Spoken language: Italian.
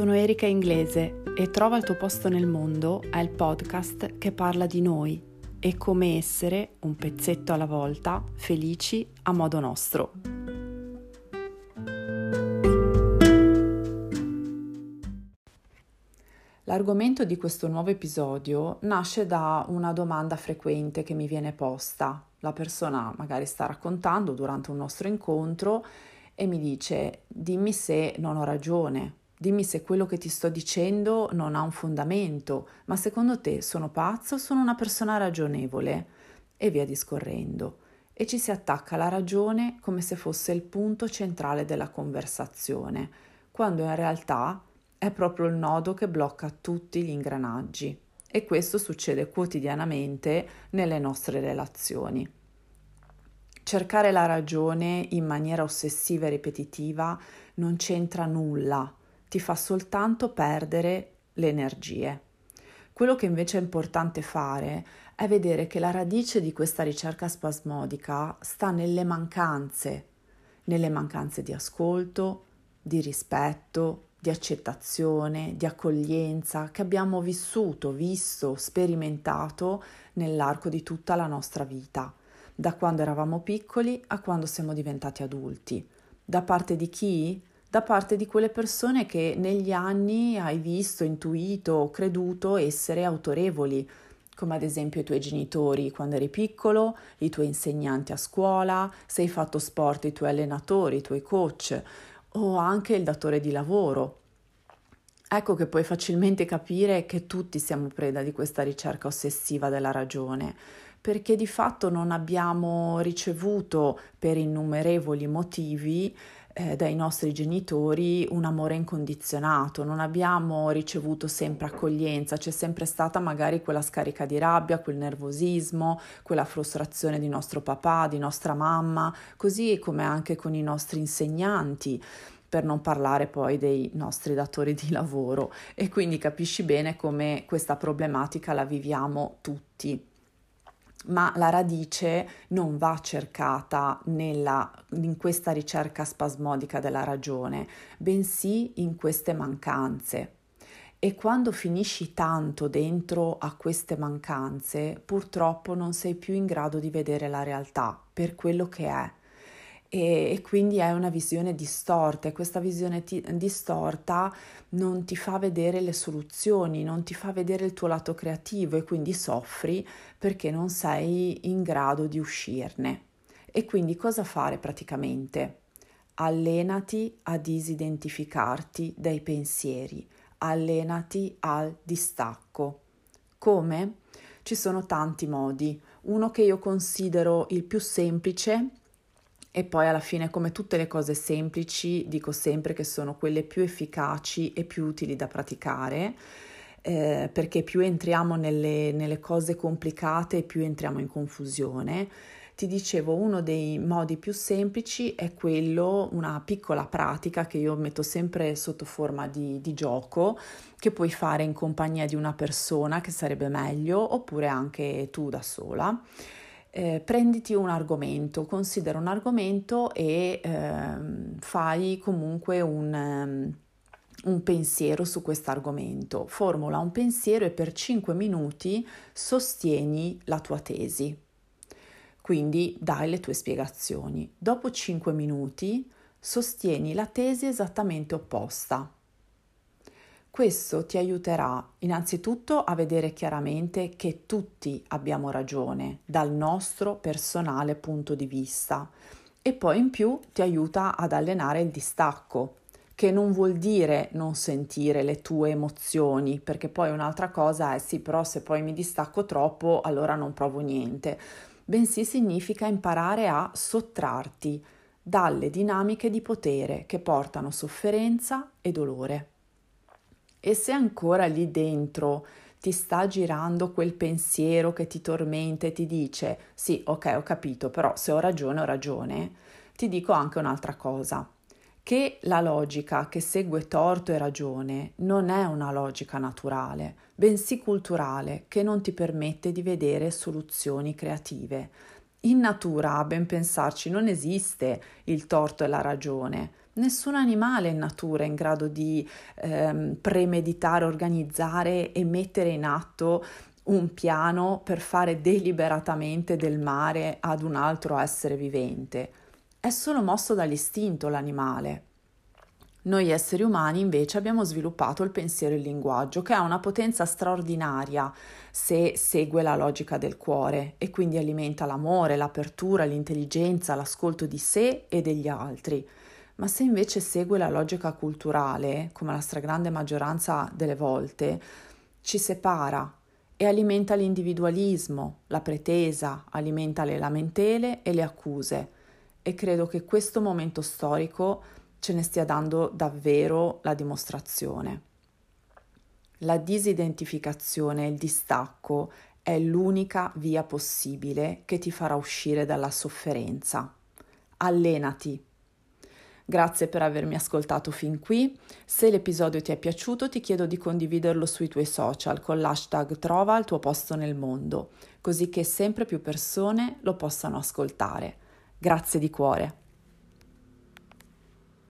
Sono Erika Inglese e Trova il tuo posto nel mondo è il podcast che parla di noi e come essere, un pezzetto alla volta, felici a modo nostro. L'argomento di questo nuovo episodio nasce da una domanda frequente che mi viene posta. La persona magari sta raccontando durante un nostro incontro e mi dice dimmi se non ho ragione, dimmi se quello che ti sto dicendo non ha un fondamento, ma secondo te sono pazzo o sono una persona ragionevole? E via discorrendo. E ci si attacca alla ragione come se fosse il punto centrale della conversazione, quando in realtà è proprio il nodo che blocca tutti gli ingranaggi e questo succede quotidianamente nelle nostre relazioni. Cercare la ragione in maniera ossessiva e ripetitiva non c'entra nulla, ti fa soltanto perdere le energie. Quello che invece è importante fare è vedere che la radice di questa ricerca spasmodica sta nelle mancanze, nelle mancanze di ascolto, di rispetto, di accettazione, di accoglienza che abbiamo vissuto, visto, sperimentato nell'arco di tutta la nostra vita, da quando eravamo piccoli a quando siamo diventati adulti. Da parte di chi? Da parte di quelle persone che negli anni hai visto, intuito o creduto essere autorevoli, come ad esempio i tuoi genitori quando eri piccolo, i tuoi insegnanti a scuola, se hai fatto sport i tuoi allenatori, i tuoi coach, o anche il datore di lavoro. Ecco che puoi facilmente capire che tutti siamo preda di questa ricerca ossessiva della ragione, perché di fatto non abbiamo ricevuto per innumerevoli motivi eh, dai nostri genitori un amore incondizionato, non abbiamo ricevuto sempre accoglienza, c'è sempre stata magari quella scarica di rabbia, quel nervosismo, quella frustrazione di nostro papà, di nostra mamma, così come anche con i nostri insegnanti per non parlare poi dei nostri datori di lavoro. E quindi capisci bene come questa problematica la viviamo tutti ma la radice non va cercata nella, in questa ricerca spasmodica della ragione, bensì in queste mancanze. E quando finisci tanto dentro a queste mancanze, purtroppo non sei più in grado di vedere la realtà per quello che è e, e quindi hai una visione distorta e questa visione ti, distorta non ti fa vedere le soluzioni, non ti fa vedere il tuo lato creativo e quindi soffri perché non sei in grado di uscirne. E quindi cosa fare praticamente? Allenati a disidentificarti dai pensieri, allenati al distacco. Come? Ci sono tanti modi. Uno che io considero il più semplice e poi alla fine, come tutte le cose semplici, dico sempre che sono quelle più efficaci e più utili da praticare, eh, perché più entriamo nelle, nelle cose complicate, più entriamo in confusione. Ti dicevo, uno dei modi più semplici è quello, una piccola pratica che io metto sempre sotto forma di, di gioco, che puoi fare in compagnia di una persona, che sarebbe meglio, oppure anche tu da sola eh, prenditi un argomento, considera un argomento e eh, fai comunque un, um, un pensiero su questo argomento. Formula un pensiero e per 5 minuti sostieni la tua tesi. Quindi dai le tue spiegazioni. Dopo 5 minuti sostieni la tesi esattamente opposta. Questo ti aiuterà innanzitutto a vedere chiaramente che tutti abbiamo ragione dal nostro personale punto di vista e poi in più ti aiuta ad allenare il distacco, che non vuol dire non sentire le tue emozioni, perché poi un'altra cosa è sì, però se poi mi distacco troppo allora non provo niente, bensì significa imparare a sottrarti dalle dinamiche di potere che portano sofferenza e dolore. E se ancora lì dentro ti sta girando quel pensiero che ti tormenta e ti dice sì, ok, ho capito, però se ho ragione, ho ragione, ti dico anche un'altra cosa, che la logica che segue torto e ragione non è una logica naturale, bensì culturale, che non ti permette di vedere soluzioni creative. In natura, a ben pensarci, non esiste il torto e la ragione, Nessun animale in natura è in grado di ehm, premeditare, organizzare e mettere in atto un piano per fare deliberatamente del mare ad un altro essere vivente. È solo mosso dall'istinto l'animale. Noi esseri umani invece abbiamo sviluppato il pensiero e il linguaggio, che ha una potenza straordinaria se segue la logica del cuore e quindi alimenta l'amore, l'apertura, l'intelligenza, l'ascolto di sé e degli altri. Ma se invece segue la logica culturale, come la stragrande maggioranza delle volte, ci separa e alimenta l'individualismo, la pretesa, alimenta le lamentele e le accuse. E credo che questo momento storico ce ne stia dando davvero la dimostrazione. La disidentificazione, il distacco è l'unica via possibile che ti farà uscire dalla sofferenza. Allenati. Grazie per avermi ascoltato fin qui. Se l'episodio ti è piaciuto ti chiedo di condividerlo sui tuoi social con l'hashtag Trova il tuo posto nel mondo, così che sempre più persone lo possano ascoltare. Grazie di cuore.